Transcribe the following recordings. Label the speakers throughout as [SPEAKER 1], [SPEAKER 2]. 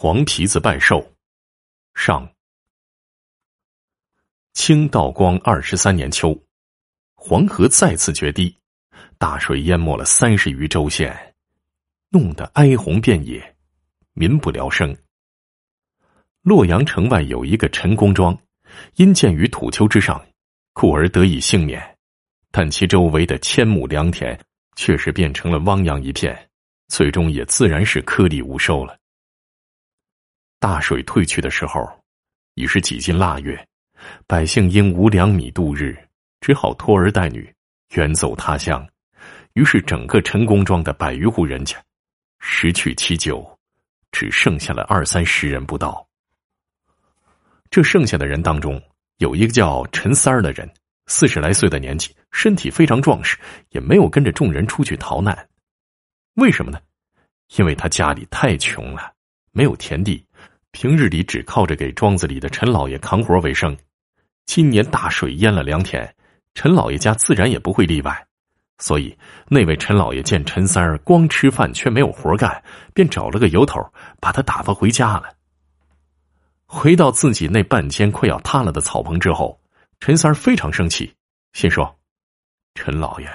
[SPEAKER 1] 黄皮子拜寿，上。清道光二十三年秋，黄河再次决堤，大水淹没了三十余州县，弄得哀鸿遍野，民不聊生。洛阳城外有一个陈公庄，因建于土丘之上，故而得以幸免，但其周围的千亩良田却是变成了汪洋一片，最终也自然是颗粒无收了。大水退去的时候，已是几近腊月，百姓因无粮米度日，只好拖儿带女远走他乡。于是，整个陈公庄的百余户人家，十去其九，只剩下了二三十人不到。这剩下的人当中，有一个叫陈三儿的人，四十来岁的年纪，身体非常壮实，也没有跟着众人出去逃难。为什么呢？因为他家里太穷了，没有田地。平日里只靠着给庄子里的陈老爷扛活为生，今年大水淹了良田，陈老爷家自然也不会例外。所以那位陈老爷见陈三儿光吃饭却没有活干，便找了个由头把他打发回家了。回到自己那半间快要塌了的草棚之后，陈三儿非常生气，心说：“陈老爷，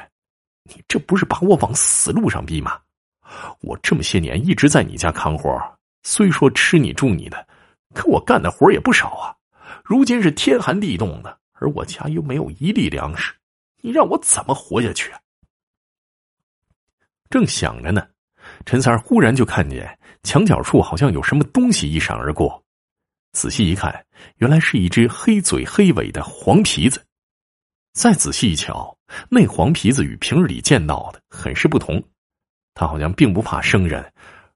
[SPEAKER 1] 你这不是把我往死路上逼吗？我这么些年一直在你家扛活。”虽说吃你住你的，可我干的活也不少啊。如今是天寒地冻的，而我家又没有一粒粮食，你让我怎么活下去啊？正想着呢，陈三忽然就看见墙角处好像有什么东西一闪而过，仔细一看，原来是一只黑嘴黑尾的黄皮子。再仔细一瞧，那黄皮子与平日里见到的很是不同，他好像并不怕生人。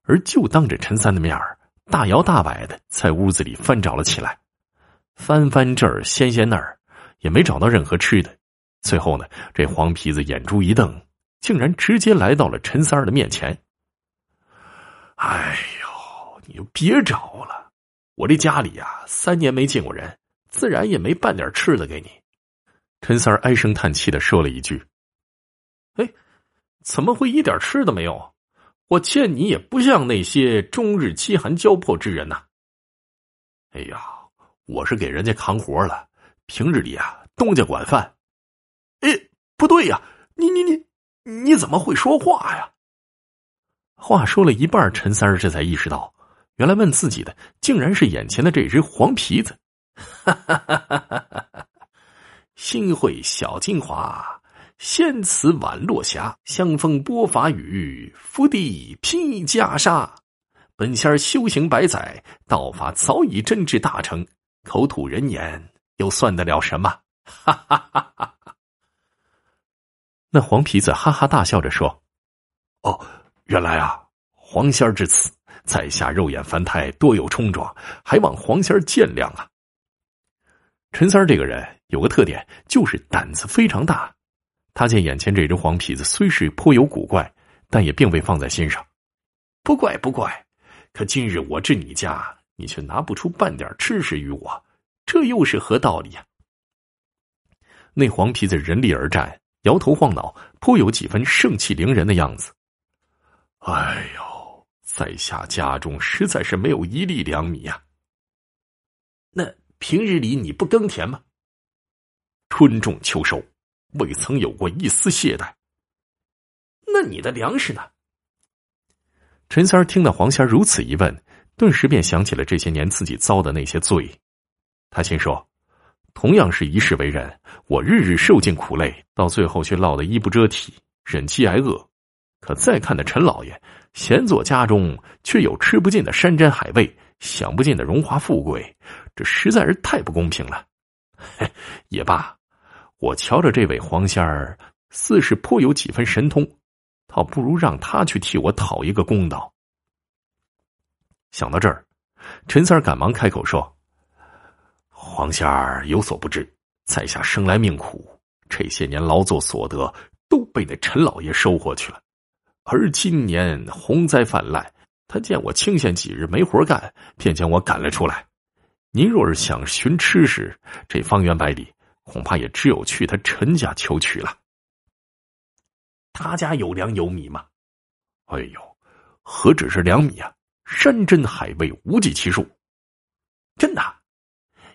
[SPEAKER 1] 而就当着陈三的面儿，大摇大摆的在屋子里翻找了起来，翻翻这儿，掀掀那儿，也没找到任何吃的。最后呢，这黄皮子眼珠一瞪，竟然直接来到了陈三儿的面前。哎呦，你就别找了，我这家里呀，三年没见过人，自然也没半点吃的给你。陈三儿唉声叹气的说了一句：“哎，怎么会一点吃的没有？”我见你也不像那些终日饥寒交迫之人呐。哎呀，我是给人家扛活了，平日里啊，东家管饭。哎，不对呀，你你你你怎么会说话呀？话说了一半，陈三儿这才意识到，原来问自己的竟然是眼前的这只黄皮子。哈哈哈哈哈哈！新会小金华。仙辞晚落霞，相逢拨法雨，福地披袈裟。本仙修行百载，道法早已真至大成，口吐人言，又算得了什么？哈哈哈哈哈！那黄皮子哈哈大笑着说：“哦，原来啊，黄仙儿至此，在下肉眼凡胎，多有冲撞，还望黄仙儿见谅啊。”陈三这个人有个特点，就是胆子非常大。他见眼前这只黄皮子虽是颇有古怪，但也并未放在心上。不怪不怪，可今日我至你家，你却拿不出半点吃食于我，这又是何道理呀？那黄皮子人立而战，摇头晃脑，颇有几分盛气凌人的样子。哎呦，在下家中实在是没有一粒粮米呀。那平日里你不耕田吗？春种秋收。未曾有过一丝懈怠。那你的粮食呢？陈三儿听到黄仙如此一问，顿时便想起了这些年自己遭的那些罪。他心说：同样是一世为人，我日日受尽苦累，到最后却落得衣不遮体，忍饥挨饿；可再看那陈老爷，闲坐家中，却有吃不尽的山珍海味，享不尽的荣华富贵，这实在是太不公平了。嘿，也罢。我瞧着这位黄仙儿，似是颇有几分神通，倒不如让他去替我讨一个公道。想到这儿，陈三赶忙开口说：“黄仙儿有所不知，在下生来命苦，这些年劳作所得都被那陈老爷收获去了。而今年洪灾泛滥，他见我清闲几日没活干，便将我赶了出来。您若是想寻吃食，这方圆百里……”恐怕也只有去他陈家求取了。他家有粮有米吗？哎呦，何止是粮米啊，山珍海味无计其数。真的，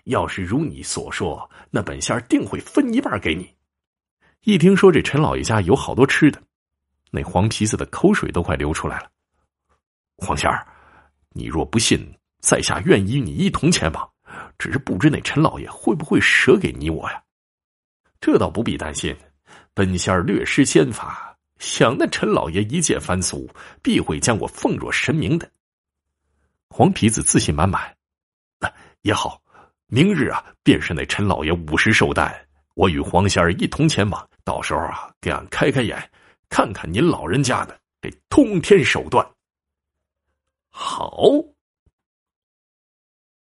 [SPEAKER 1] 要是如你所说，那本仙儿定会分一半给你。一听说这陈老爷家有好多吃的，那黄皮子的口水都快流出来了。黄仙儿，你若不信，在下愿意与你一同前往，只是不知那陈老爷会不会舍给你我呀？这倒不必担心，本仙儿略施仙法，想那陈老爷一介凡俗，必会将我奉若神明的。黄皮子自信满满，也好，明日啊，便是那陈老爷午时寿诞，我与黄仙儿一同前往，到时候啊，给俺开开眼，看看您老人家的这通天手段。好。